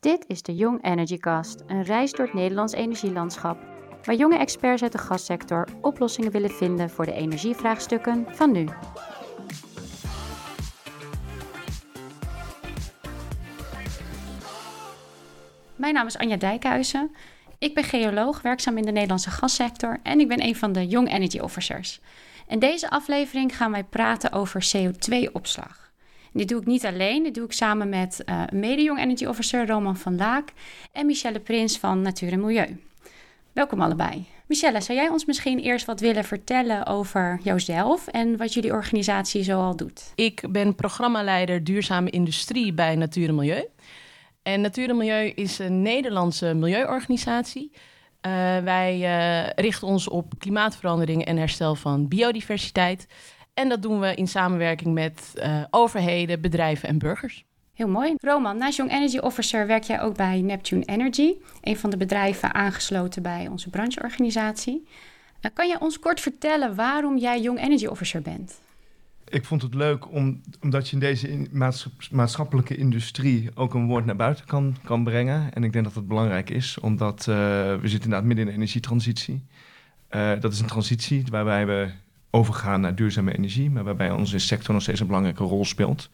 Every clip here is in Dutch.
Dit is de Young Energy Cast, een reis door het Nederlands energielandschap, waar jonge experts uit de gassector oplossingen willen vinden voor de energievraagstukken van nu. Mijn naam is Anja Dijkhuizen. Ik ben geoloog, werkzaam in de Nederlandse gassector en ik ben een van de Young Energy Officers. In deze aflevering gaan wij praten over CO2-opslag. Dit doe ik niet alleen, dit doe ik samen met uh, mede-Young Energy Officer Roman van Laak en Michelle Prins van Natuur en Milieu. Welkom allebei. Michelle, zou jij ons misschien eerst wat willen vertellen over jouzelf en wat jullie organisatie zoal doet? Ik ben programmaleider Duurzame Industrie bij Natuur en Milieu. En Natuur en Milieu is een Nederlandse milieuorganisatie. Uh, wij uh, richten ons op klimaatverandering en herstel van biodiversiteit. En dat doen we in samenwerking met uh, overheden, bedrijven en burgers. Heel mooi. Roman, naast Young Energy Officer werk jij ook bij Neptune Energy, een van de bedrijven aangesloten bij onze brancheorganisatie. kan je ons kort vertellen waarom jij Young Energy Officer bent? ik vond het leuk om, omdat je in deze maatschappelijke industrie ook een woord naar buiten kan, kan brengen. En ik denk dat dat belangrijk is, omdat uh, we zitten inderdaad midden in een energietransitie. Uh, dat is een transitie waarbij we overgaan naar duurzame energie, maar waarbij onze sector nog steeds een belangrijke rol speelt.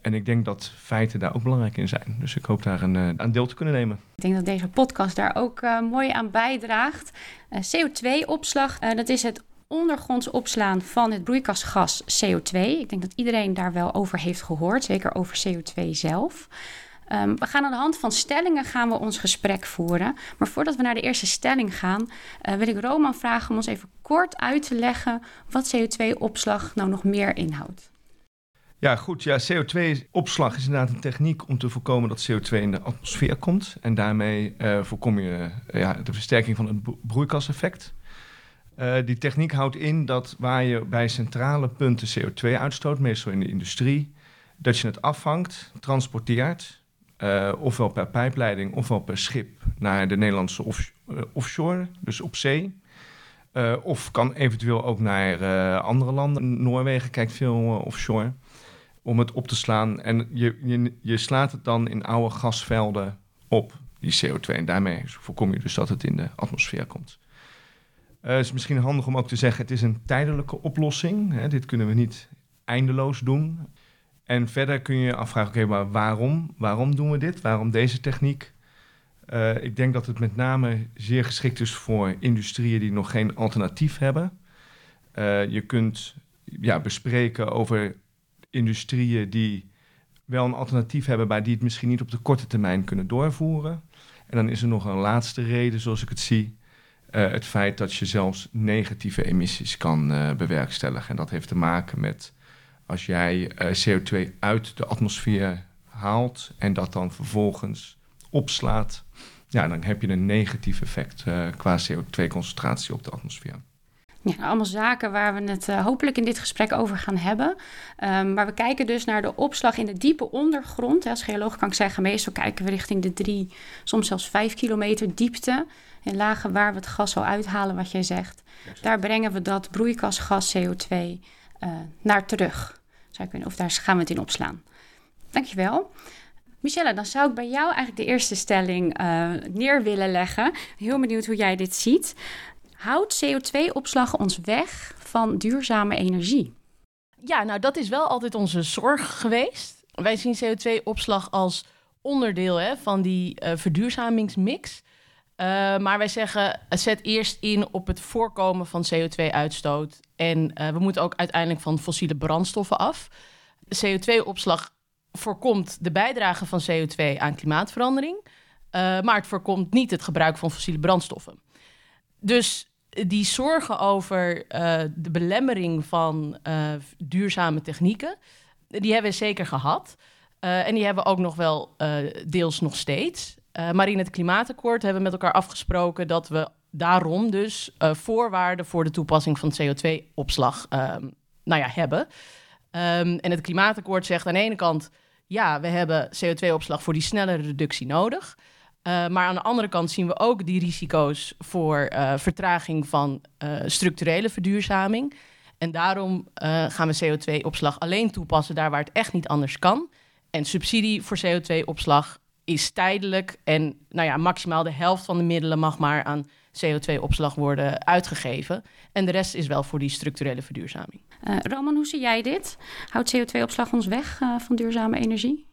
En ik denk dat feiten daar ook belangrijk in zijn. Dus ik hoop daar een, uh, aan deel te kunnen nemen. Ik denk dat deze podcast daar ook uh, mooi aan bijdraagt. Uh, CO2-opslag, dat is het ondergronds opslaan van het broeikasgas CO2. Ik denk dat iedereen daar wel over heeft gehoord, zeker over CO2 zelf. Um, we gaan aan de hand van stellingen gaan we ons gesprek voeren. Maar voordat we naar de eerste stelling gaan, wil ik Roman vragen om ons even kort uit te leggen wat CO2-opslag nou nog meer inhoudt. Ja, goed. Ja, CO2-opslag is inderdaad een techniek om te voorkomen dat CO2 in de atmosfeer komt. En daarmee uh, voorkom je uh, ja, de versterking van het broeikaseffect. Uh, die techniek houdt in dat waar je bij centrale punten CO2 uitstoot, meestal in de industrie, dat je het afvangt, transporteert, ofwel per pijpleiding ofwel per schip naar de Nederlandse off, offshore, dus op zee. Of kan eventueel ook naar andere landen. Noorwegen kijkt veel offshore om het op te slaan. En je, je, je slaat het dan in oude gasvelden op, die CO2. En daarmee voorkom je dus dat het in de atmosfeer komt. Het is misschien handig om ook te zeggen, het is een tijdelijke oplossing. Hè. Dit kunnen we niet eindeloos doen. En verder kun je afvragen, oké, maar waarom? Waarom doen we dit? Waarom deze techniek? Uh, ik denk dat het met name zeer geschikt is voor industrieën die nog geen alternatief hebben. Uh, je kunt ja, bespreken over industrieën die wel een alternatief hebben, maar die het misschien niet op de korte termijn kunnen doorvoeren. En dan is er nog een laatste reden, zoals ik het zie. Uh, het feit dat je zelfs negatieve emissies kan bewerkstelligen. En dat heeft te maken met als jij uh, CO2 uit de atmosfeer haalt en dat dan vervolgens opslaat, ja, dan heb je een negatief effect qua CO2-concentratie op de atmosfeer. Ja, allemaal zaken waar we het uh, hopelijk in dit gesprek over gaan hebben. Um, maar we kijken dus naar de opslag in de diepe ondergrond. Als geoloog kan ik zeggen, meestal kijken we richting de drie, soms zelfs vijf kilometer diepte. In lagen waar we het gas al uithalen, wat jij zegt. Daar brengen we dat broeikasgas CO2 uh, naar terug. Zou ik of daar gaan we het in opslaan. Dankjewel. Michelle, dan zou ik bij jou eigenlijk de eerste stelling uh, neer willen leggen. Heel benieuwd hoe jij dit ziet. Houdt CO2-opslag ons weg van duurzame energie? Ja, nou dat is wel altijd onze zorg geweest. Wij zien CO2-opslag als onderdeel hè, van die uh, verduurzamingsmix. Uh, maar wij zeggen, zet eerst in op het voorkomen van CO2-uitstoot. En we moeten ook uiteindelijk van fossiele brandstoffen af. CO2-opslag voorkomt de bijdrage van CO2 aan klimaatverandering. Uh, maar het voorkomt niet het gebruik van fossiele brandstoffen. Dus die zorgen over de belemmering van duurzame technieken, die hebben we zeker gehad. en die hebben we ook nog wel deels nog steeds. Maar in het klimaatakkoord hebben we met elkaar afgesproken dat we daarom dus voorwaarden voor de toepassing van CO2-opslag uh, ehm, nou ja, hebben. Um, en het klimaatakkoord zegt aan de ene kant, ja, we hebben CO2-opslag voor die snellere reductie nodig. Uh, maar aan de andere kant zien we ook die risico's voor vertraging van structurele verduurzaming. En daarom gaan we CO2-opslag alleen toepassen daar waar het echt niet anders kan. En subsidie voor CO2-opslag is tijdelijk. En nou ja, maximaal de helft van de middelen mag maar aan CO2-opslag worden uitgegeven. En de rest is wel voor die structurele verduurzaming. Uh, Roman, hoe zie jij dit? Houdt CO2-opslag ons weg uh, van duurzame energie?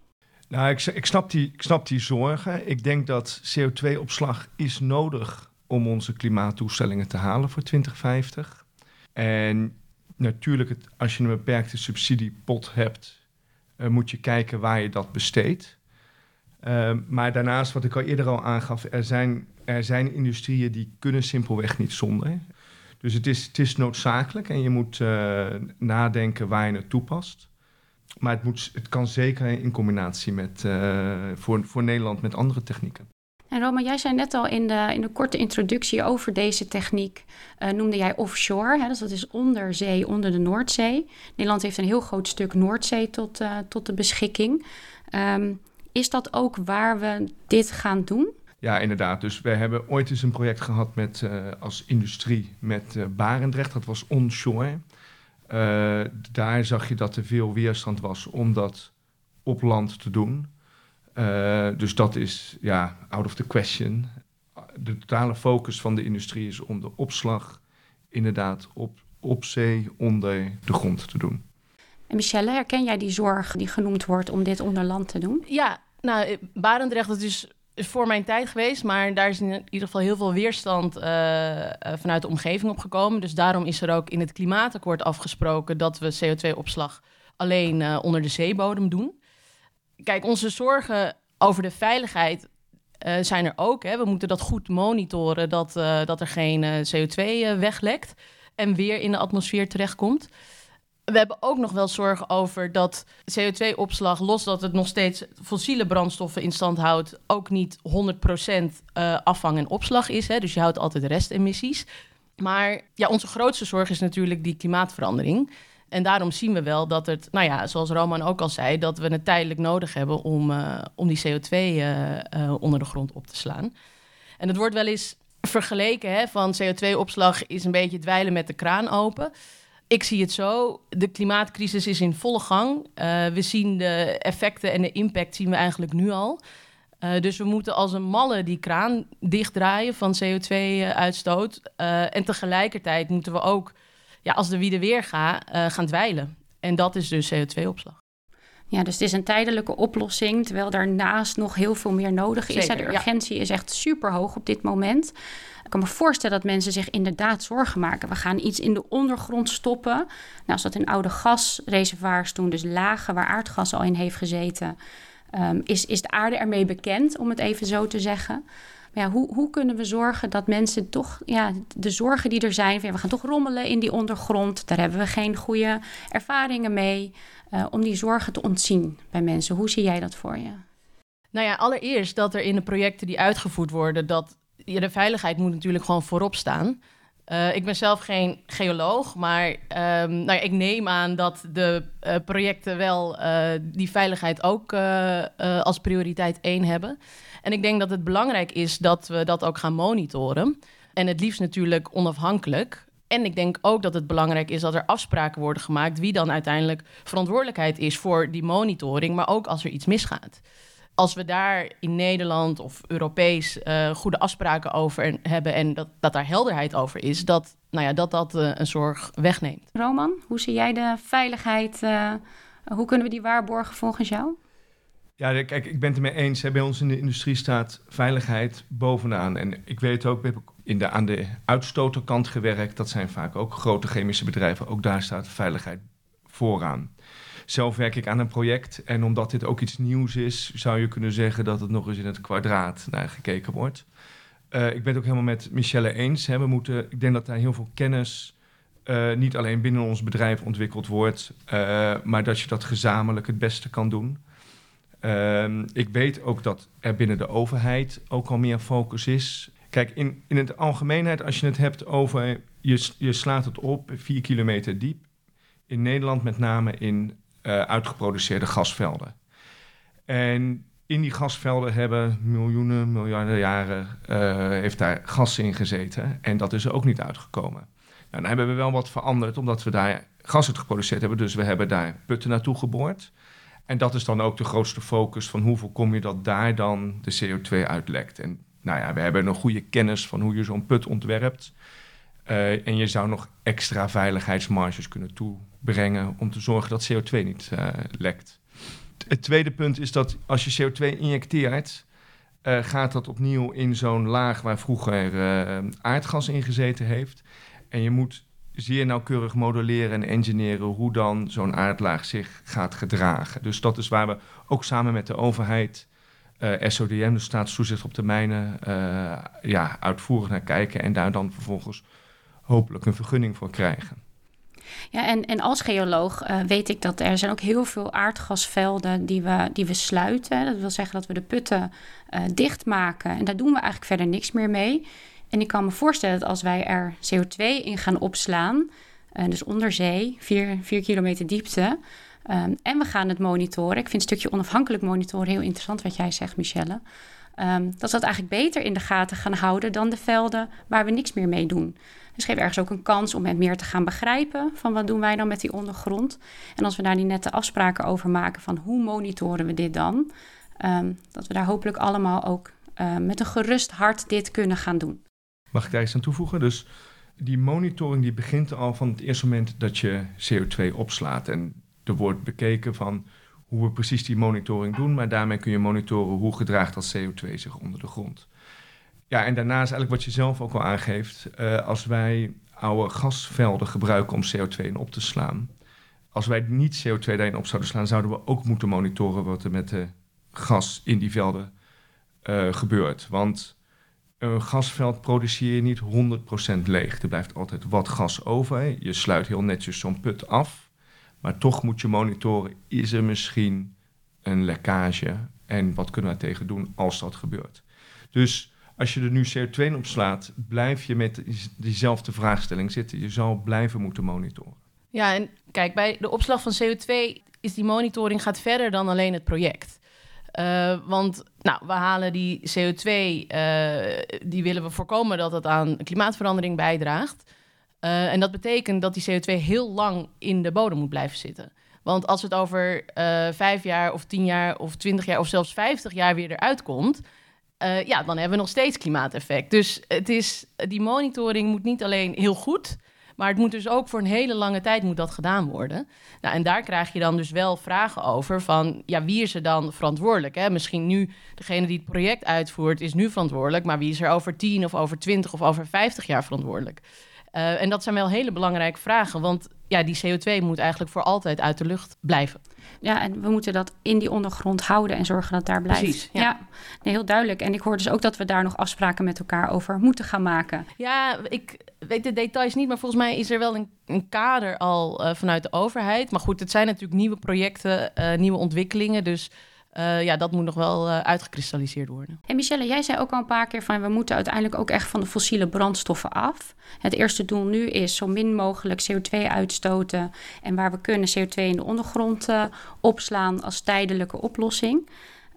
Nou, ik, ik, snap die, ik snap die zorgen. Ik denk dat CO2-opslag is nodig om onze klimaatdoelstellingen te halen voor 2050. En natuurlijk, het, als je een beperkte subsidiepot hebt, uh, moet je kijken waar je dat besteedt. Uh, maar daarnaast, wat ik al eerder al aangaf, er zijn, er zijn industrieën die kunnen simpelweg niet zonder. Dus het is, het is noodzakelijk en je moet uh, nadenken waar je het toepast. Maar het, moet, het kan zeker in combinatie met, uh, voor, voor Nederland met andere technieken. En Roma, jij zei net al in de, in de korte introductie over deze techniek, uh, noemde jij offshore. Hè? Dus dat is onder zee, onder de Noordzee. Nederland heeft een heel groot stuk Noordzee tot, tot de beschikking. Um, is dat ook waar we dit gaan doen? Ja, inderdaad. Dus we hebben ooit eens een project gehad met, uh, als industrie met uh, Barendrecht. Dat was onshore. Uh, daar zag je dat er veel weerstand was om dat op land te doen. dus dat is ja, out of the question. De totale focus van de industrie is om de opslag inderdaad op, op zee onder de grond te doen. En Michelle, herken jij die zorg die genoemd wordt om dit onder land te doen? Ja, nou, Barendrecht, dat is voor mijn tijd geweest, maar daar is in ieder geval heel veel weerstand uh, uh, vanuit de omgeving opgekomen. Dus daarom is er ook in het klimaatakkoord afgesproken dat we CO2-opslag alleen onder de zeebodem doen. Kijk, onze zorgen over de veiligheid zijn er ook. Hè. We moeten dat goed monitoren, dat, dat er geen CO2 weglekt en weer in de atmosfeer terechtkomt we hebben ook nog wel zorgen over dat CO2-opslag, los dat het nog steeds fossiele brandstoffen in stand houdt, ook niet 100% uh, afvang en opslag is. Hè? Dus je houdt altijd restemissies. Maar ja, onze grootste zorg is natuurlijk die klimaatverandering. En daarom zien we wel dat het, nou ja, zoals Roman ook al zei, dat we het tijdelijk nodig hebben om, uh, om die CO2 uh, uh, onder de grond op te slaan. En het wordt wel eens vergeleken hè, van CO2-opslag is een beetje dweilen met de kraan open. Ik zie het zo. De klimaatcrisis is in volle gang. Uh, we zien de effecten en de impact zien we eigenlijk nu al. Uh, dus we moeten als een malle die kraan dichtdraaien van CO2-uitstoot. Uh, en tegelijkertijd moeten we ook, ja, als de wiede weer gaat, gaan dweilen. En dat is dus CO2-opslag. Ja, dus het is een tijdelijke oplossing, terwijl daarnaast nog heel veel meer nodig is. Zeker, de urgentie ja. is echt super hoog op dit moment. Ik kan me voorstellen dat mensen zich inderdaad zorgen maken. We gaan iets in de ondergrond stoppen. Nou, als dat in oude gasreservoirs toen dus lagen, waar aardgas al in heeft gezeten, um, is, is de aarde ermee bekend, om het even zo te zeggen. Ja, hoe, hoe kunnen we zorgen dat mensen toch, ja, de zorgen die er zijn, ja, we gaan toch rommelen in die ondergrond, daar hebben we geen goede ervaringen mee, uh, om die zorgen te ontzien bij mensen. Hoe zie jij dat voor je? Nou ja, allereerst dat er in de projecten die uitgevoerd worden, dat de veiligheid moet natuurlijk gewoon voorop staan. Uh, ik ben zelf geen geoloog, maar um, nou ja, ik neem aan dat de uh, projecten wel die veiligheid ook als prioriteit één hebben. En ik denk dat het belangrijk is dat we dat ook gaan monitoren. En het liefst natuurlijk onafhankelijk. En ik denk ook dat het belangrijk is dat er afspraken worden gemaakt wie dan uiteindelijk verantwoordelijkheid is voor die monitoring, maar ook als er iets misgaat als we daar in Nederland of Europees uh, goede afspraken over hebben en dat, dat daar helderheid over is, dat nou ja, dat, dat uh, een zorg wegneemt. Roman, hoe zie jij de veiligheid? Uh, hoe kunnen we die waarborgen volgens jou? Ja, kijk, ik ben het ermee eens. Bij ons in de industrie staat veiligheid bovenaan. En ik weet ook, we hebben in de, aan de uitstoterkant gewerkt. Dat zijn vaak ook grote chemische bedrijven. Ook daar staat veiligheid vooraan. Zelf werk ik aan een project en omdat dit ook iets nieuws is, zou je kunnen zeggen dat het nog eens in het kwadraat naar gekeken wordt. Uh, ik ben het ook helemaal met Michelle eens. Hè. We moeten, ik denk dat daar heel veel kennis uh, niet alleen binnen ons bedrijf ontwikkeld wordt, uh, maar dat je dat gezamenlijk het beste kan doen. Ik weet ook dat er binnen de overheid ook al meer focus is. Kijk, in, in het algemeenheid, als je het hebt over, je, je slaat het op, vier kilometer diep. In Nederland met name in uh, uitgeproduceerde gasvelden. En in die gasvelden hebben miljoenen, miljarden jaren uh, heeft daar gas in gezeten. En dat is er ook niet uitgekomen. Nou, dan hebben we wel wat veranderd, omdat we daar gas uit geproduceerd hebben. Dus we hebben daar putten naartoe geboord. En dat is dan ook de grootste focus van hoe voorkom je dat daar dan de CO2 uitlekt. En nou ja, we hebben een goede kennis van hoe je zo'n put ontwerpt. Uh, en je zou nog extra veiligheidsmarges kunnen toebrengen om te zorgen dat CO2 niet uh, lekt. Het tweede punt is dat als je CO2 injecteert, uh, gaat dat opnieuw in zo'n laag waar vroeger aardgas in gezeten heeft. En je moet zeer nauwkeurig modelleren en engineeren hoe dan zo'n aardlaag zich gaat gedragen. Dus dat is waar we ook samen met de overheid, uh, SODM, de Staatstoezicht op termijnen, uh, ja, uitvoerig naar kijken en daar dan vervolgens hopelijk een vergunning voor krijgen. Ja, en, en als geoloog uh, weet ik dat er zijn ook heel veel aardgasvelden die we, die we sluiten. Dat wil zeggen dat we de putten dichtmaken. En daar doen we eigenlijk verder niks meer mee. En ik kan me voorstellen dat als wij er CO2 in gaan opslaan, uh, dus onder zee, 4 kilometer diepte, um, en we gaan het monitoren. Ik vind het stukje onafhankelijk monitoren heel interessant wat jij zegt, Michelle. Um, dat we dat eigenlijk beter in de gaten gaan houden dan de velden waar we niks meer mee doen. Dus geeft ergens ook een kans om het meer te gaan begrijpen van wat doen wij dan met die ondergrond. En als we daar die nette afspraken over maken van hoe monitoren we dit dan, um, dat we daar hopelijk allemaal ook uh, met een gerust hart dit kunnen gaan doen. Mag ik daar iets aan toevoegen? Dus die monitoring die begint al van het eerste moment dat je CO2 opslaat. En er wordt bekeken van hoe we precies die monitoring doen, maar daarmee kun je monitoren hoe gedraagt dat CO2 zich onder de grond. Ja, en daarnaast eigenlijk wat je zelf ook al aangeeft, uh, als wij oude gasvelden gebruiken om CO2 in op te slaan. Als wij niet CO2 daarin op zouden slaan, zouden we ook moeten monitoren wat er met de gas in die velden uh, gebeurt. Want een gasveld produceer je niet 100% leeg. Er blijft altijd wat gas over. Je sluit heel netjes zo'n put af. Maar toch moet je monitoren, is er misschien een lekkage? En wat kunnen we tegen doen als dat gebeurt? Dus als je er nu CO2 in opslaat, blijf je met diezelfde vraagstelling zitten. Je zal blijven moeten monitoren. Ja, en kijk, bij de opslag van CO2 is die monitoring gaat verder dan alleen het project. Uh, want nou, we halen die CO2, uh, eh, die willen we voorkomen dat het aan klimaatverandering bijdraagt. Uh, en dat betekent dat die CO2 heel lang in de bodem moet blijven zitten. Want als het over vijf jaar of tien jaar of twintig jaar of zelfs vijftig jaar weer eruit komt, ja, dan hebben we nog steeds klimaateffect. Dus het is, die monitoring moet niet alleen heel goed, maar het moet dus ook voor een hele lange tijd moet dat gedaan worden. Nou, en daar krijg je dan dus wel vragen over van, ja, wie is er dan verantwoordelijk? Hè? Misschien nu, degene die het project uitvoert, is nu verantwoordelijk, maar wie is er over 10 of over 20 of over 50 jaar verantwoordelijk? Uh, en dat zijn wel hele belangrijke vragen, want ja, die CO2 moet eigenlijk voor altijd uit de lucht blijven. Ja, en we moeten dat in die ondergrond houden en zorgen dat het daar blijft. Precies, ja. ja. Nee, heel duidelijk. En ik hoor dus ook dat we daar nog afspraken met elkaar over moeten gaan maken. Ja, ik weet de details niet, maar volgens mij is er wel een, een kader al uh, vanuit de overheid. Maar goed, het zijn natuurlijk nieuwe projecten, uh, nieuwe ontwikkelingen. Dus uh, ja, dat moet nog wel uh, uitgekristalliseerd worden. En Michelle, jij zei ook al een paar keer van we moeten uiteindelijk ook echt van de fossiele brandstoffen af. Het eerste doel nu is zo min mogelijk CO2 uitstoten en waar we kunnen CO2 in de ondergrond uh, opslaan als tijdelijke oplossing.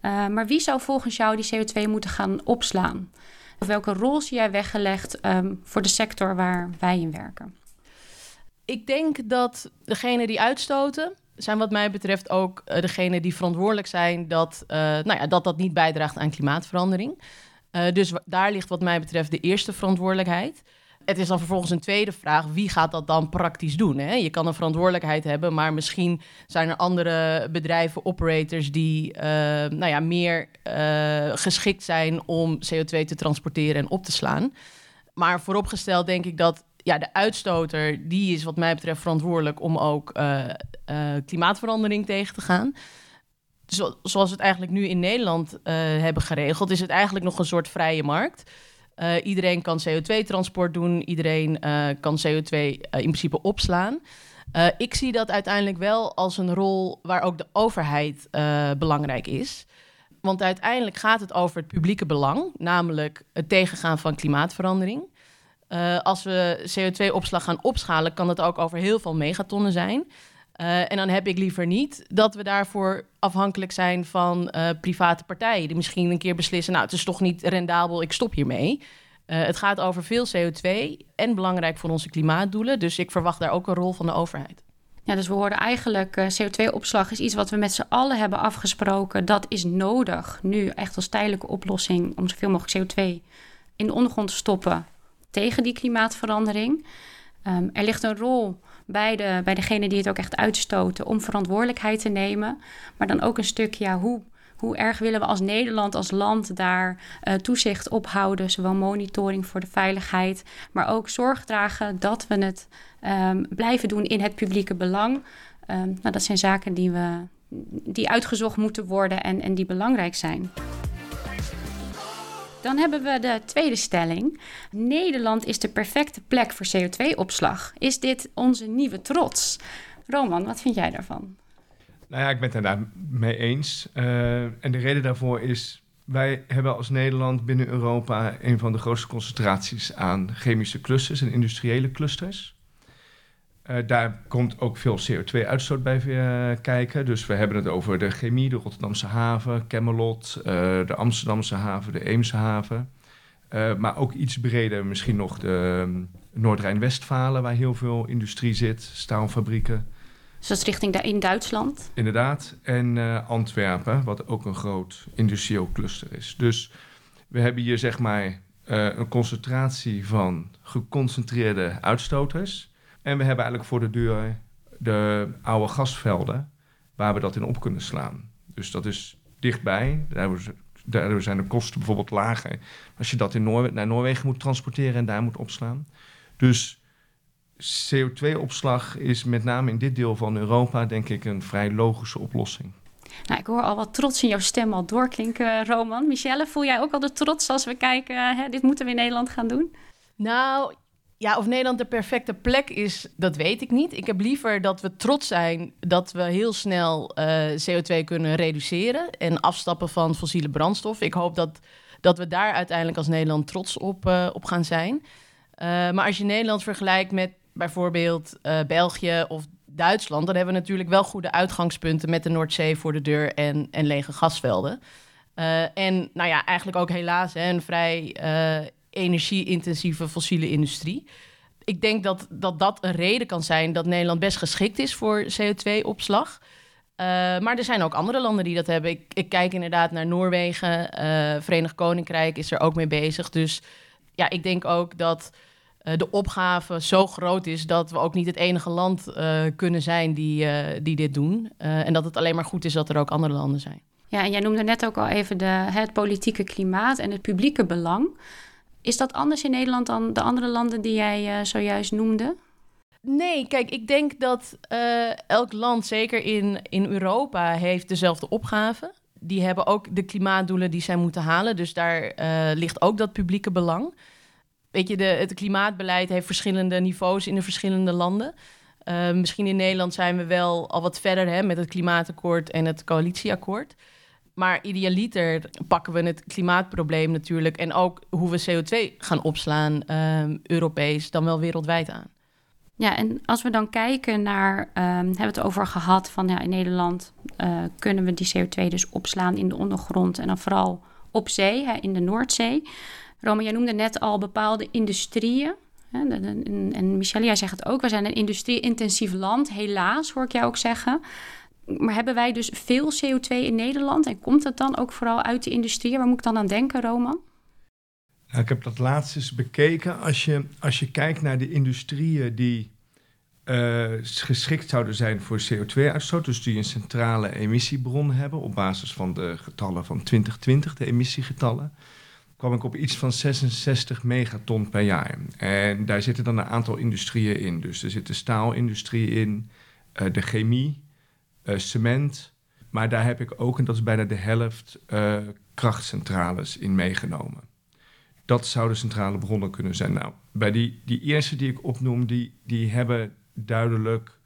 maar wie zou volgens jou die CO2 moeten gaan opslaan? Of welke rol zie jij weggelegd um, voor de sector waar wij in werken? Ik denk dat degene die uitstoten, zijn wat mij betreft ook uh, degene die verantwoordelijk zijn dat, uh, nou ja, dat dat niet bijdraagt aan klimaatverandering. Uh, dus daar ligt wat mij betreft de eerste verantwoordelijkheid. Het is dan vervolgens een tweede vraag: wie gaat dat dan praktisch doen? Hè? Je kan een verantwoordelijkheid hebben, maar misschien zijn er andere bedrijven, operators, die nou ja, meer geschikt zijn om CO2 te transporteren en op te slaan. Maar vooropgesteld denk ik dat ja, de uitstoter, die is wat mij betreft verantwoordelijk om ook uh, uh, klimaatverandering tegen te gaan. Zo, zoals we het eigenlijk nu in Nederland uh, hebben geregeld, is het eigenlijk nog een soort vrije markt. iedereen kan CO2-transport doen, iedereen kan CO2 in principe opslaan. ik zie dat uiteindelijk wel als een rol waar ook de overheid belangrijk is. Want uiteindelijk gaat het over het publieke belang, namelijk het tegengaan van klimaatverandering. Uh, als we CO2-opslag gaan opschalen, kan dat ook over heel veel megatonnen zijn. Uh, en dan heb ik liever niet dat we daarvoor afhankelijk zijn van uh, private partijen die misschien een keer beslissen: Nou, het is toch niet rendabel, ik stop hiermee. het gaat over veel CO2 en belangrijk voor onze klimaatdoelen. Dus ik verwacht daar ook een rol van de overheid. Ja, dus we hoorden eigenlijk uh, CO2-opslag is iets wat we met z'n allen hebben afgesproken. Dat is nodig nu echt als tijdelijke oplossing om zoveel mogelijk CO2 in de ondergrond te stoppen tegen die klimaatverandering. Um, er ligt een rol bij, de, bij degene die het ook echt uitstoten om verantwoordelijkheid te nemen. Maar dan ook een stukje, ja, hoe, hoe erg willen we als Nederland, als land daar uh, toezicht op houden? Zowel monitoring voor de veiligheid, maar ook zorg dragen dat we het um, blijven doen in het publieke belang. Um, nou, dat zijn zaken die, we, die uitgezocht moeten worden en, en die belangrijk zijn. Dan hebben we de tweede stelling. Nederland is de perfecte plek voor CO2-opslag. Is dit onze nieuwe trots? Roman, wat vind jij daarvan? Nou ja, ik ben het daar mee eens. Uh, en de reden daarvoor is, wij hebben als Nederland binnen Europa een van de grootste concentraties aan chemische clusters en industriële clusters. Uh, daar komt ook veel CO2-uitstoot bij uh, kijken. Dus we hebben het over de chemie, de Rotterdamse haven, Camelot, uh, de Amsterdamse haven, de Eemse haven. maar ook iets breder misschien nog de um, Noord-Rijn-Westfalen, waar heel veel industrie zit, staalfabrieken. Dus dat is richting de, in Duitsland? Inderdaad. En Antwerpen, wat ook een groot industrieel cluster is. Dus we hebben hier zeg maar een concentratie van geconcentreerde uitstoters en we hebben eigenlijk voor de deur de oude gasvelden waar we dat in op kunnen slaan. Dus dat is dichtbij. Daardoor zijn de kosten bijvoorbeeld lager. Als je dat in Noor naar Noorwegen moet transporteren en daar moet opslaan. Dus CO2-opslag is met name in dit deel van Europa, denk ik, een vrij logische oplossing. Nou, ik hoor al wat trots in jouw stem al doorklinken, Roman. Michelle, voel jij ook al de trots als we kijken, hè, dit moeten we in Nederland gaan doen? Nou, ja, of Nederland de perfecte plek is, dat weet ik niet. Ik heb liever dat we trots zijn dat we heel snel eh, CO2 kunnen reduceren en afstappen van fossiele brandstof. Ik hoop dat, dat we daar uiteindelijk als Nederland trots op, uh, op gaan zijn. Uh, maar als je Nederland vergelijkt met bijvoorbeeld België of Duitsland, dan hebben we natuurlijk wel goede uitgangspunten met de Noordzee voor de deur en, en lege gasvelden. en nou ja, eigenlijk ook helaas hè, een vrij energie-intensieve fossiele industrie. Ik denk dat, dat dat een reden kan zijn dat Nederland best geschikt is voor CO2-opslag. Uh, maar er zijn ook andere landen die dat hebben. Ik, ik kijk inderdaad naar Noorwegen, uh, Verenigd Koninkrijk is er ook mee bezig. Dus ja, ik denk ook dat uh, de opgave zo groot is dat we ook niet het enige land kunnen zijn die, die dit doen. en dat het alleen maar goed is dat er ook andere landen zijn. Ja, en jij noemde net ook al even de, het politieke klimaat en het publieke belang. Is dat anders in Nederland dan de andere landen die jij uh, zojuist noemde? Nee, kijk, ik denk dat uh, elk land, zeker in, in Europa, heeft dezelfde opgave. Die hebben ook de klimaatdoelen die zij moeten halen. Dus daar uh, ligt ook dat publieke belang. Weet je, de, het klimaatbeleid heeft verschillende niveaus in de verschillende landen. Misschien in Nederland zijn we wel al wat verder hè, met het klimaatakkoord en het coalitieakkoord. Maar idealiter pakken we het klimaatprobleem natuurlijk en ook hoe we CO2 gaan opslaan, uh, Europees, dan wel wereldwijd aan. Ja, en als we dan kijken naar, um, hebben we het over gehad van ja, in Nederland uh, kunnen we die CO2 dus opslaan in de ondergrond en dan vooral op zee, hè, in de Noordzee. Roma, jij noemde net al bepaalde industrieën. Hè, en, en Michelle, jij zegt het ook, we zijn een industrie-intensief land, helaas hoor ik jou ook zeggen. Maar hebben wij dus veel CO2 in Nederland? En komt het dan ook vooral uit de industrie? Waar moet ik dan aan denken, Roman? Nou, ik heb dat laatst eens bekeken. Als je, als je kijkt naar de industrieën die uh, geschikt zouden zijn voor CO2-uitstoot, dus die een centrale emissiebron hebben op basis van de getallen van 2020, de emissiegetallen, kwam ik op iets van 66 megaton per jaar. En daar zitten dan een aantal industrieën in. Dus er zit de staalindustrie in, uh, de chemie, cement. Maar daar heb ik ook, en dat is bijna de helft, uh, krachtcentrales in meegenomen. Dat zouden centrale bronnen kunnen zijn. Nou, bij die, die eerste die ik opnoem, die, die hebben duidelijk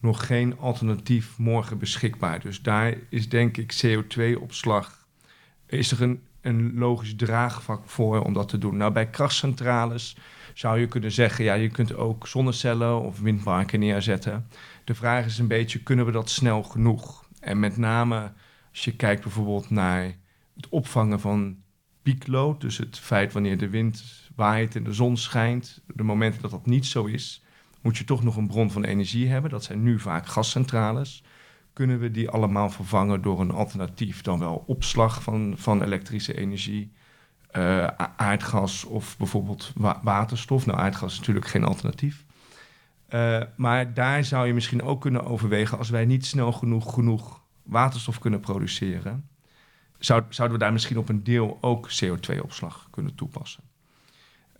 nog geen alternatief morgen beschikbaar. Dus daar is denk ik CO2-opslag, is er een, een logisch draagvlak voor om dat te doen. Nou, bij krachtcentrales zou je kunnen zeggen, ja, je kunt ook zonnecellen of windparken neerzetten. De vraag is een beetje, kunnen we dat snel genoeg? En met name als je kijkt bijvoorbeeld naar het opvangen van pieklood, dus het feit wanneer de wind waait en de zon schijnt, de momenten dat dat niet zo is, moet je toch nog een bron van energie hebben. Dat zijn nu vaak gascentrales. Kunnen we die allemaal vervangen door een alternatief, dan wel opslag van, van elektrische energie, uh, aardgas of bijvoorbeeld waterstof? Nou, aardgas is natuurlijk geen alternatief. Uh, maar daar zou je misschien ook kunnen overwegen als wij niet snel genoeg, genoeg waterstof kunnen produceren. Zou, zouden we daar misschien op een deel ook CO2-opslag kunnen toepassen?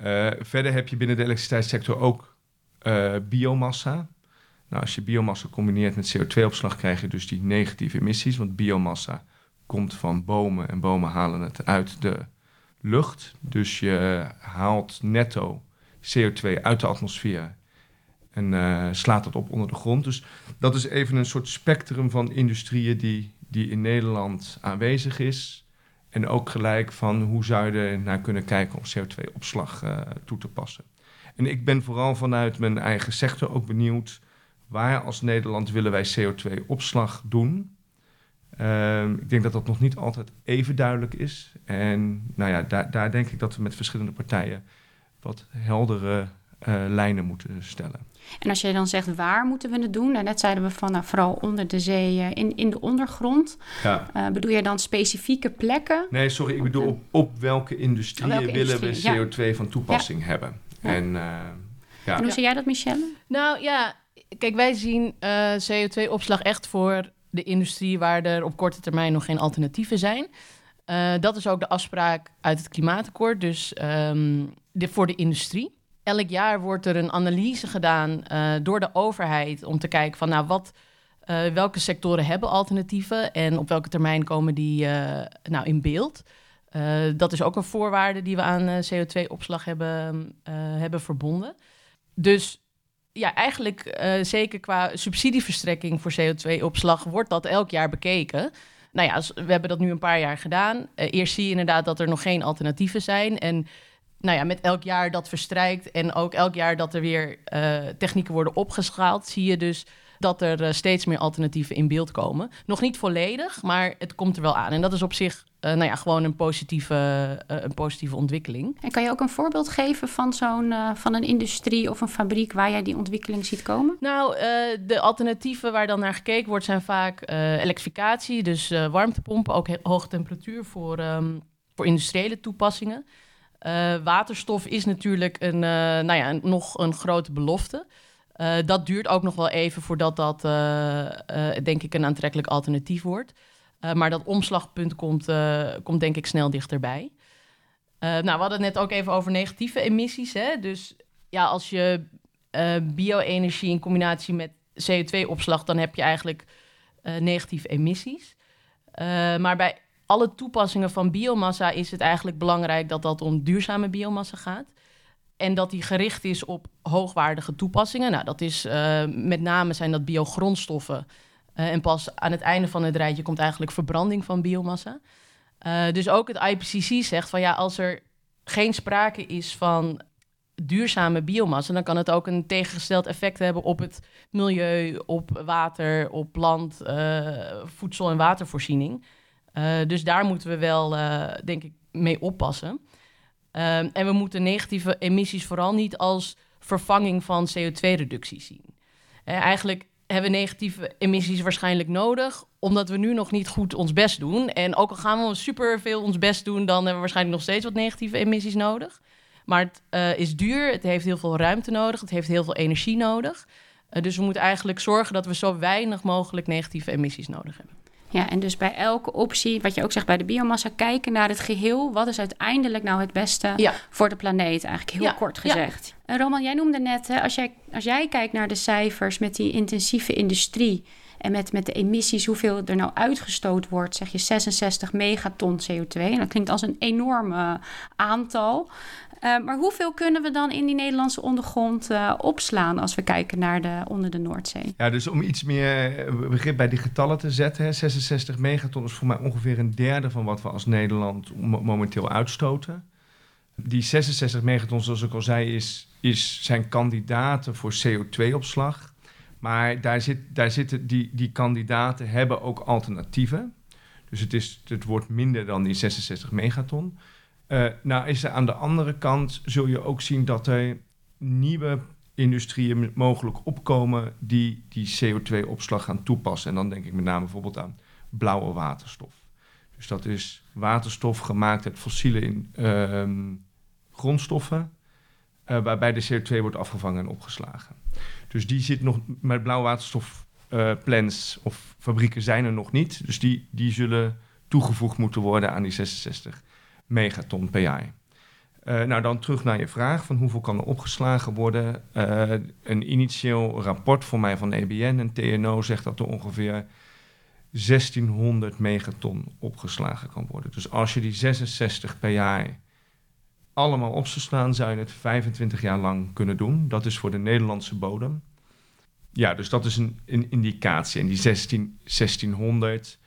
Uh, verder heb je binnen de elektriciteitssector ook uh, biomassa. Nou, als je biomassa combineert met CO2-opslag, krijg je dus die negatieve emissies. Want biomassa komt van bomen en bomen halen het uit de lucht. Dus je haalt netto CO2 uit de atmosfeer en uh, slaat dat op onder de grond. Dus dat is even een soort spectrum van industrieën die, die in Nederland aanwezig is. En ook gelijk van hoe zou je er naar kunnen kijken om CO2-opslag uh, toe te passen. En ik ben vooral vanuit mijn eigen sector ook benieuwd waar als Nederland willen wij CO2-opslag doen. Uh, ik denk dat dat nog niet altijd even duidelijk is. En nou ja, daar, daar denk ik dat we met verschillende partijen wat heldere lijnen moeten stellen. En als je dan zegt waar moeten we het doen? Nou, net zeiden we van nou, vooral onder de zee, uh, in, in de ondergrond. Ja. Uh, bedoel je dan specifieke plekken? Nee, sorry, ik bedoel op, op welke industrieën welke willen industrie? we CO2 ja. van toepassing ja. hebben? En, ja. en hoe zie jij dat, Michelle? Nou ja, kijk, wij zien CO2-opslag echt voor de industrie waar er op korte termijn nog geen alternatieven zijn. Uh, dat is ook de afspraak uit het klimaatakkoord, dus um, de, voor de industrie. Elk jaar wordt er een analyse gedaan uh, door de overheid om te kijken van nou wat, uh, welke sectoren hebben alternatieven en op welke termijn komen die nou in beeld. dat is ook een voorwaarde die we aan CO2-opslag hebben, hebben verbonden. Dus ja, eigenlijk zeker qua subsidieverstrekking voor CO2-opslag wordt dat elk jaar bekeken. Nou ja, we hebben dat nu een paar jaar gedaan. Eerst zie je inderdaad dat er nog geen alternatieven zijn. En nou ja, met elk jaar dat verstrijkt en ook elk jaar dat er weer uh, technieken worden opgeschaald, zie je dus dat er uh, steeds meer alternatieven in beeld komen. Nog niet volledig, maar het komt er wel aan. En dat is op zich uh, nou ja, gewoon een positieve, een positieve ontwikkeling. En kan je ook een voorbeeld geven van zo'n van een industrie of een fabriek waar jij die ontwikkeling ziet komen? Nou, de alternatieven waar dan naar gekeken wordt zijn vaak elektrificatie, dus warmtepompen, ook hoge temperatuur voor, um, voor industriële toepassingen. Waterstof is natuurlijk een, nou ja, een, nog een grote belofte. Uh, dat duurt ook nog wel even voordat dat, denk ik, een aantrekkelijk alternatief wordt. maar dat omslagpunt komt, komt denk ik snel dichterbij. nou, we hadden het net ook even over negatieve emissies. Hè? Dus ja, als je bio-energie in combinatie met CO2-opslag, dan heb je eigenlijk negatieve emissies. maar bij alle toepassingen van biomassa is het eigenlijk belangrijk dat dat om duurzame biomassa gaat. En dat die gericht is op hoogwaardige toepassingen. Nou, dat is uh, met name zijn dat biogrondstoffen. Uh, en pas aan het einde van het rijtje komt eigenlijk verbranding van biomassa. Uh, dus ook het IPCC zegt van ja, als er geen sprake is van duurzame biomassa, dan kan het ook een tegengesteld effect hebben op het milieu, op water, op land, voedsel- en watervoorziening. Dus daar moeten we wel, denk ik, mee oppassen. Um, en we moeten negatieve emissies vooral niet als vervanging van CO2-reductie zien. Uh, eigenlijk hebben we negatieve emissies waarschijnlijk nodig, omdat we nu nog niet goed ons best doen. En ook al gaan we super veel ons best doen, dan hebben we waarschijnlijk nog steeds wat negatieve emissies nodig. Maar het is duur, het heeft heel veel ruimte nodig, het heeft heel veel energie nodig. Dus we moeten eigenlijk zorgen dat we zo weinig mogelijk negatieve emissies nodig hebben. Ja, en dus bij elke optie, wat je ook zegt bij de biomassa, kijken naar het geheel. Wat is uiteindelijk nou het beste ja. voor de planeet? Eigenlijk heel ja. kort gezegd. Ja. En Roman, jij noemde net, hè, als, jij, als jij kijkt naar de cijfers met die intensieve industrie en met, met de emissies, hoeveel er nou uitgestoot wordt, zeg je 66 megaton CO2. En dat klinkt als een enorme aantal. Uh, maar hoeveel kunnen we dan in die Nederlandse ondergrond uh, opslaan als we kijken naar de, onder de Noordzee? Ja, dus om iets meer eh, begrip bij die getallen te zetten. Hè, 66 megaton is voor mij ongeveer een derde van wat we als Nederland momenteel uitstoten. Die 66 megaton, zoals ik al zei, is, is, zijn kandidaten voor CO2-opslag. Maar daar, zit, daar zitten die, die kandidaten hebben ook alternatieven. Dus het, is, het wordt minder dan die 66 megaton. Uh, nou is er aan de andere kant, zul je ook zien dat er nieuwe industrieën mogelijk opkomen die die CO2-opslag gaan toepassen. En dan denk ik met name bijvoorbeeld aan blauwe waterstof. Dus dat is waterstof gemaakt uit fossiele ehm, grondstoffen, uh, waarbij de CO2 wordt afgevangen en opgeslagen. Dus die zit nog met blauwe waterstof uh, plants of fabrieken zijn er nog niet. Dus die, die zullen toegevoegd moeten worden aan die 66 megaton per jaar. Uh, nou, dan terug naar je vraag van hoeveel kan er opgeslagen worden. Uh, een initieel rapport voor mij van EBN en TNO zegt dat er ongeveer 1600 megaton opgeslagen kan worden. Dus als je die 66 per jaar allemaal op zou slaan, zou je het 25 jaar lang kunnen doen. Dat is voor de Nederlandse bodem. Ja, dus dat is een, een indicatie. En die 16, 1600,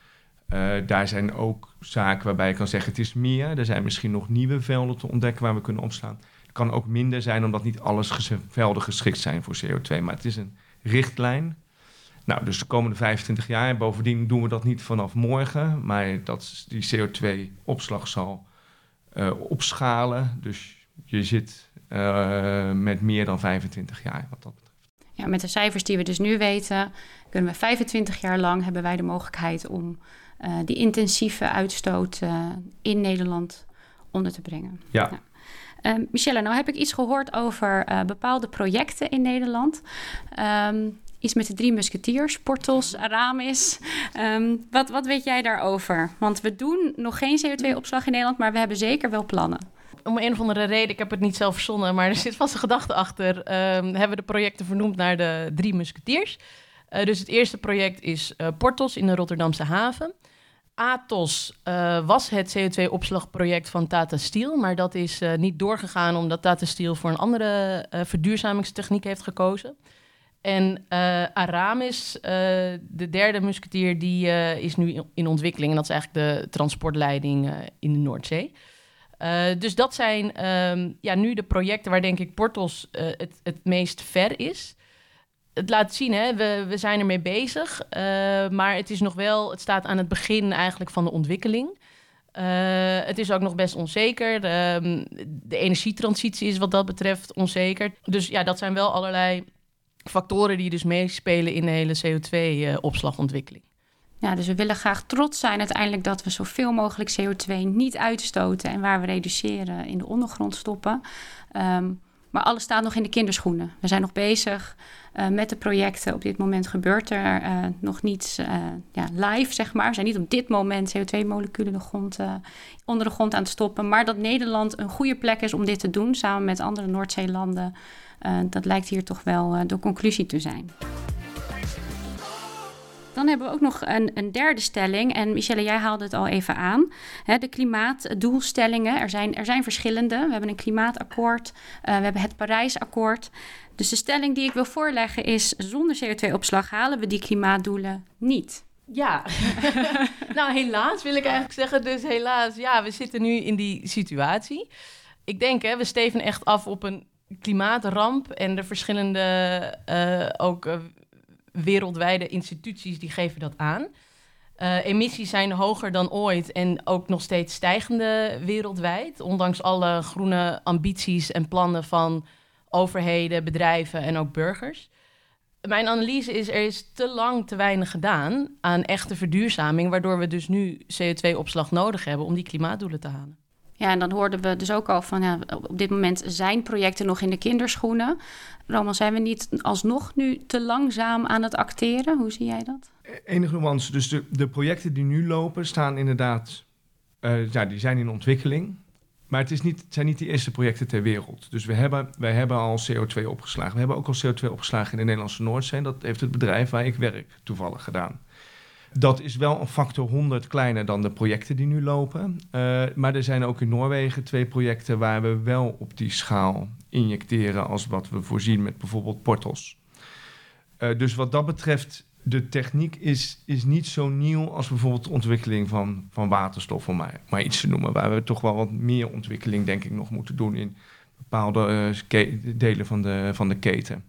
uh, daar zijn ook zaken waarbij je kan zeggen het is meer. Er zijn misschien nog nieuwe velden te ontdekken waar we kunnen opslaan. Het kan ook minder zijn omdat niet alles ges velden geschikt zijn voor CO2. Maar het is een richtlijn. Nou, dus de komende 25 jaar. Bovendien doen we dat niet vanaf morgen. Maar dat, die CO2-opslag zal uh, opschalen. Dus je zit uh, met meer dan 25 jaar wat dat betreft. Ja, met de cijfers die we dus nu weten, kunnen we 25 jaar lang hebben wij de mogelijkheid om uh, die intensieve uitstoot uh, in Nederland onder te brengen. Ja. ja. Uh, Michelle, nou heb ik iets gehoord over bepaalde projecten in Nederland. Um, iets met de drie musketiers, Portos, Aramis. Um, wat, wat weet jij daarover? Want we doen nog geen CO2-opslag in Nederland, maar we hebben zeker wel plannen om een of andere reden, ik heb het niet zelf verzonnen, maar er zit vast een gedachte achter, um, hebben we de projecten vernoemd naar de drie musketiers. Uh, dus het eerste project is uh, Portos in de Rotterdamse haven. Atos uh, was het CO2-opslagproject van Tata Steel, maar dat is niet doorgegaan omdat Tata Steel voor een andere verduurzamingstechniek heeft gekozen. En Aramis, de derde musketier, die is nu in ontwikkeling. En dat is eigenlijk de transportleiding in de Noordzee. Dus dat zijn um, ja, nu de projecten waar denk ik Portos het, het meest ver is. Het laat zien, hè, we, we zijn ermee bezig. Uh, maar het is nog wel, het staat aan het begin eigenlijk van de ontwikkeling. het is ook nog best onzeker. De, um, de energietransitie is wat dat betreft onzeker. Dus ja, dat zijn wel allerlei factoren die dus meespelen in de hele CO2-opslagontwikkeling. Ja, dus we willen graag trots zijn uiteindelijk dat we zoveel mogelijk CO2 niet uitstoten en waar we reduceren in de ondergrond stoppen. Um, maar alles staat nog in de kinderschoenen. We zijn nog bezig uh, met de projecten. Op dit moment gebeurt er uh, nog niets uh, ja, live, zeg maar. We zijn niet op dit moment CO2-moleculen de grond, onder de grond aan het stoppen. Maar dat Nederland een goede plek is om dit te doen, samen met andere Noordzeelanden, dat lijkt hier toch wel de conclusie te zijn. Dan hebben we ook nog een, een derde stelling. En Michelle, jij haalde het al even aan. De klimaatdoelstellingen. Er zijn, er zijn verschillende. We hebben een klimaatakkoord. Uh, we hebben het Parijsakkoord. Dus de stelling die ik wil voorleggen is: zonder CO2-opslag halen we die klimaatdoelen niet. Ja, nou helaas wil ik eigenlijk zeggen. Dus helaas, ja, we zitten nu in die situatie. Ik denk, hè, we steven echt af op een klimaatramp en de verschillende uh, ook uh, wereldwijde instituties die geven dat aan. Uh, emissies zijn hoger dan ooit en ook nog steeds stijgende wereldwijd. Ondanks alle groene ambities en plannen van overheden, bedrijven en ook burgers. Mijn analyse is, er is te lang te weinig gedaan aan echte verduurzaming, waardoor we dus nu CO2-opslag nodig hebben om die klimaatdoelen te halen. Ja, en dan hoorden we dus ook al van, ja, op dit moment zijn projecten nog in de kinderschoenen. Roman, zijn we niet alsnog nu te langzaam aan het acteren? Hoe zie jij dat? Enige nuance. Dus de, de projecten die nu lopen staan inderdaad, uh, ja, die zijn in ontwikkeling. Maar het, is niet, het zijn niet de eerste projecten ter wereld. Dus we hebben, wij hebben al CO2 opgeslagen. We hebben ook al CO2 opgeslagen in de Nederlandse Noordzee. Dat heeft het bedrijf waar ik werk toevallig gedaan. Dat is wel een factor 100 kleiner dan de projecten die nu lopen. Uh, maar er zijn ook in Noorwegen twee projecten waar we wel op die schaal injecteren als wat we voorzien met bijvoorbeeld portals. Uh, dus wat dat betreft, de techniek is, is niet zo nieuw als bijvoorbeeld de ontwikkeling van, van waterstof, om maar, maar iets te noemen. Waar we toch wel wat meer ontwikkeling, denk ik, nog moeten doen in bepaalde uh, delen van de, van de keten.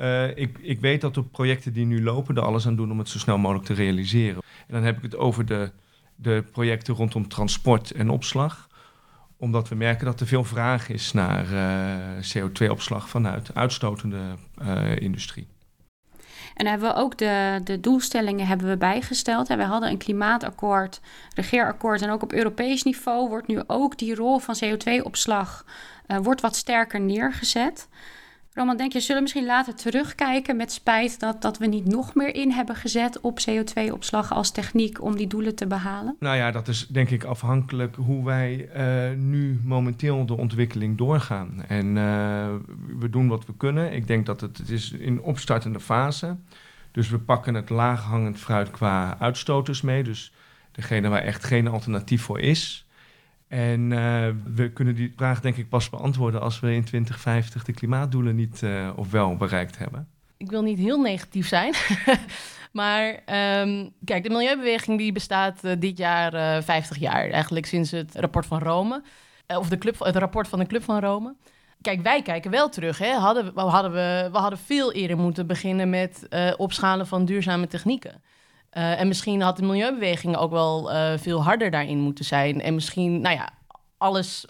Uh, ik, ik weet dat de projecten die nu lopen er alles aan doen om het zo snel mogelijk te realiseren. En dan heb ik het over de, de projecten rondom transport en opslag. Omdat we merken dat er veel vraag is naar CO2-opslag vanuit uitstotende industrie. En hebben we ook de, de doelstellingen hebben we bijgesteld. We hadden een klimaatakkoord, regeerakkoord en ook op Europees niveau wordt nu ook die rol van CO2-opslag uh, wordt wat sterker neergezet. Roman, denk je, zullen we misschien later terugkijken met spijt dat, dat we niet nog meer in hebben gezet op CO2-opslag als techniek om die doelen te behalen? Nou ja, dat is denk ik afhankelijk hoe wij uh, nu momenteel de ontwikkeling doorgaan. En uh, we doen wat we kunnen. Ik denk dat het, het is in opstartende fase. Dus we pakken het laaghangend fruit qua uitstoters mee. Dus degene waar echt geen alternatief voor is. En uh, we kunnen die vraag denk ik pas beantwoorden als we in 2050 de klimaatdoelen niet uh, of wel bereikt hebben. Ik wil niet heel negatief zijn. maar um, kijk, de milieubeweging die bestaat uh, dit jaar 50 jaar. Eigenlijk sinds het rapport van Rome. of de club, het rapport van de Club van Rome. Kijk, wij kijken wel terug. Hè. Hadden, we, hadden we, we hadden veel eerder moeten beginnen met opschalen van duurzame technieken. Uh, en misschien had de milieubeweging ook wel uh, veel harder daarin moeten zijn. En misschien, nou ja, alles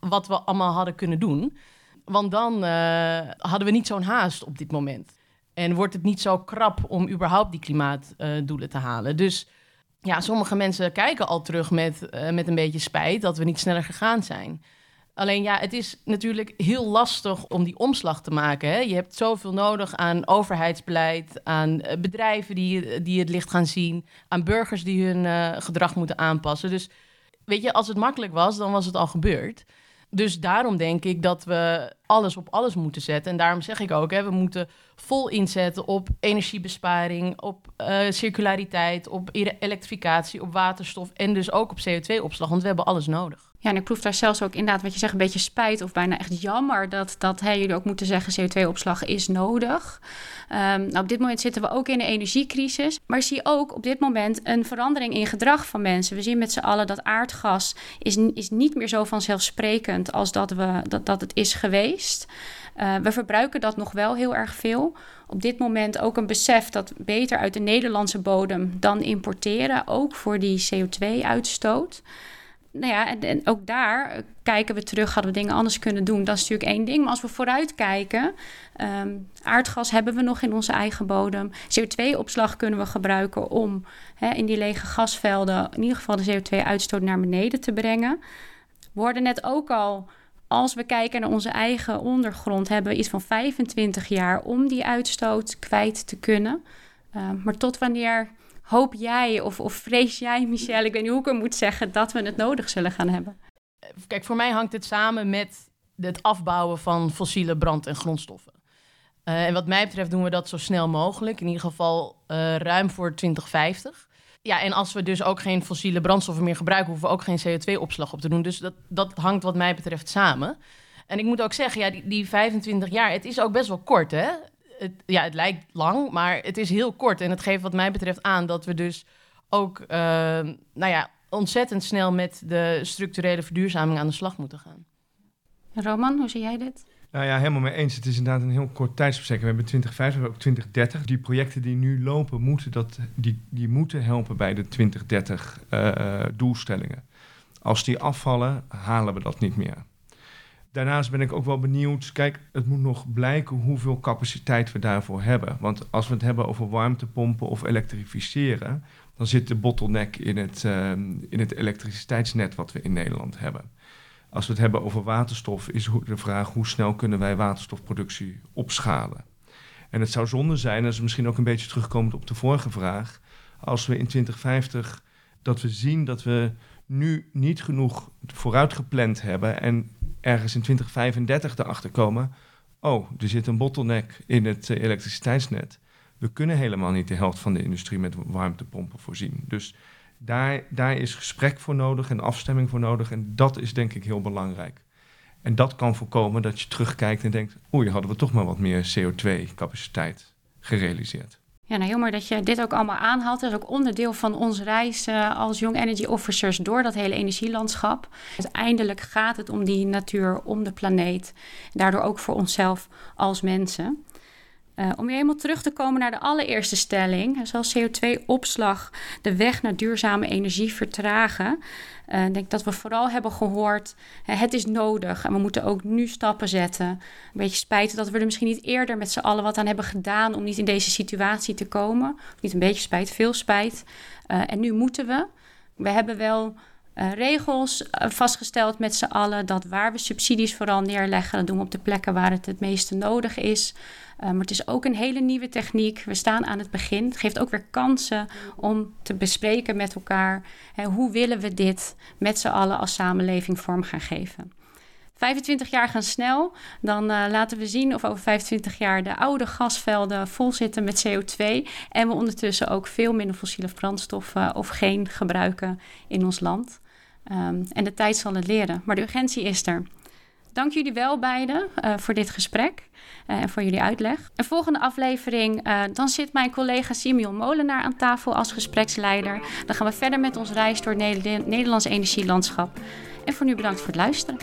wat we allemaal hadden kunnen doen. Want dan uh, hadden we niet zo'n haast op dit moment. En wordt het niet zo krap om überhaupt die klimaatdoelen te halen. Dus ja, sommige mensen kijken al terug met, met een beetje spijt dat we niet sneller gegaan zijn. Alleen ja, het is natuurlijk heel lastig om die omslag te maken. Hè? Je hebt zoveel nodig aan overheidsbeleid, aan eh, bedrijven die, die het licht gaan zien, aan burgers die hun uh, gedrag moeten aanpassen. Dus weet je, als het makkelijk was, dan was het al gebeurd. Dus daarom denk ik dat we alles op alles moeten zetten. En daarom zeg ik ook, hè, we moeten vol inzetten op energiebesparing, op uh, circulariteit, op elektrificatie, op waterstof en dus ook op CO2-opslag. Want we hebben alles nodig. Ja, en ik proef daar zelfs ook inderdaad wat je zegt, een beetje spijt of bijna echt jammer dat, dat jullie ook moeten zeggen CO2-opslag is nodig. Um, nou, op dit moment zitten we ook in een energiecrisis, maar zie ook op dit moment een verandering in gedrag van mensen. We zien met z'n allen dat aardgas is, is niet meer zo vanzelfsprekend als dat, we, dat, dat het is geweest. Uh, we verbruiken dat nog wel heel erg veel. Op dit moment ook een besef dat beter uit de Nederlandse bodem dan importeren, ook voor die CO2-uitstoot nou ja, en, ook daar kijken we terug, hadden we dingen anders kunnen doen. Dat is natuurlijk één ding. Maar als we vooruit kijken, um, aardgas hebben we nog in onze eigen bodem. CO2-opslag kunnen we gebruiken om hè, in die lege gasvelden in ieder geval de CO2-uitstoot naar beneden te brengen. We hoorden net ook al, als we kijken naar onze eigen ondergrond, hebben we iets van 25 jaar om die uitstoot kwijt te kunnen. Um, maar tot wanneer hoop jij of, of vrees jij, Michelle, ik weet niet hoe ik moet zeggen, dat we het nodig zullen gaan hebben? Kijk, voor mij hangt het samen met het afbouwen van fossiele brand- en grondstoffen. Uh, en wat mij betreft doen we dat zo snel mogelijk, in ieder geval uh, ruim voor 2050. Ja, en als we dus ook geen fossiele brandstoffen meer gebruiken, hoeven we ook geen CO2-opslag op te doen. Dus dat, dat hangt wat mij betreft samen. En ik moet ook zeggen, ja, die, die 25 jaar, het is ook best wel kort, hè? Het, ja, het lijkt lang, maar het is heel kort. En het geeft wat mij betreft aan dat we dus ook uh, nou ja, ontzettend snel met de structurele verduurzaming aan de slag moeten gaan. Roman, hoe zie jij dit? Nou ja, helemaal mee eens. Het is inderdaad een heel kort tijdsbestek. We hebben 2050, we hebben ook 2030. Die projecten die nu lopen, moeten, dat, die, die moeten helpen bij de 2030 uh, uh, doelstellingen. Als die afvallen, halen we dat niet meer. Daarnaast ben ik ook wel benieuwd. Kijk, het moet nog blijken hoeveel capaciteit we daarvoor hebben. Want als we het hebben over warmtepompen of elektrificeren, dan zit de bottleneck in het, uh, in het elektriciteitsnet wat we in Nederland hebben. Als we het hebben over waterstof, is de vraag hoe snel kunnen wij waterstofproductie opschalen. En het zou zonde zijn, dat is misschien ook een beetje terugkomend op de vorige vraag, als we in 2050 dat we zien dat we nu niet genoeg vooruitgepland hebben en ergens in 2035 erachter komen... oh, er zit een bottleneck in het uh, elektriciteitsnet. We kunnen helemaal niet de helft van de industrie met warmtepompen voorzien. Dus daar, daar is gesprek voor nodig en afstemming voor nodig. En dat is denk ik heel belangrijk. En dat kan voorkomen dat je terugkijkt en denkt... oei, hadden we toch maar wat meer CO2-capaciteit gerealiseerd. Ja, nou heel mooi dat je dit ook allemaal aanhaalt. Dat is ook onderdeel van onze reis uh, als Young Energy Officers door dat hele energielandschap. Uiteindelijk gaat het om die natuur, om de planeet. Daardoor ook voor onszelf als mensen. Uh, om weer helemaal terug te komen naar de allereerste stelling, zal CO2-opslag de weg naar duurzame energie vertragen. Uh, ik denk dat we vooral hebben gehoord, het is nodig en we moeten ook nu stappen zetten. Een beetje spijt dat we er misschien niet eerder met z'n allen wat aan hebben gedaan om niet in deze situatie te komen. Niet een beetje spijt, veel spijt. en nu moeten we. We hebben wel uh, regels uh, vastgesteld met z'n allen. Dat waar we subsidies vooral neerleggen, dat doen we op de plekken waar het het meeste nodig is. Uh, maar het is ook een hele nieuwe techniek. We staan aan het begin. Het geeft ook weer kansen om te bespreken met elkaar. Hè, hoe willen we dit met z'n allen als samenleving vorm gaan geven? 25 jaar gaan snel. Dan laten we zien of over 25 jaar de oude gasvelden vol zitten met CO2. En we ondertussen ook veel minder fossiele brandstoffen of geen gebruiken in ons land. Um, en de tijd zal het leren. Maar de urgentie is er. Dank jullie wel beiden uh, voor dit gesprek uh, en voor jullie uitleg. De volgende aflevering, uh, dan zit mijn collega Simeon Molenaar aan tafel als gespreksleider. Dan gaan we verder met ons reis door het Nederlands energielandschap. En voor nu bedankt voor het luisteren.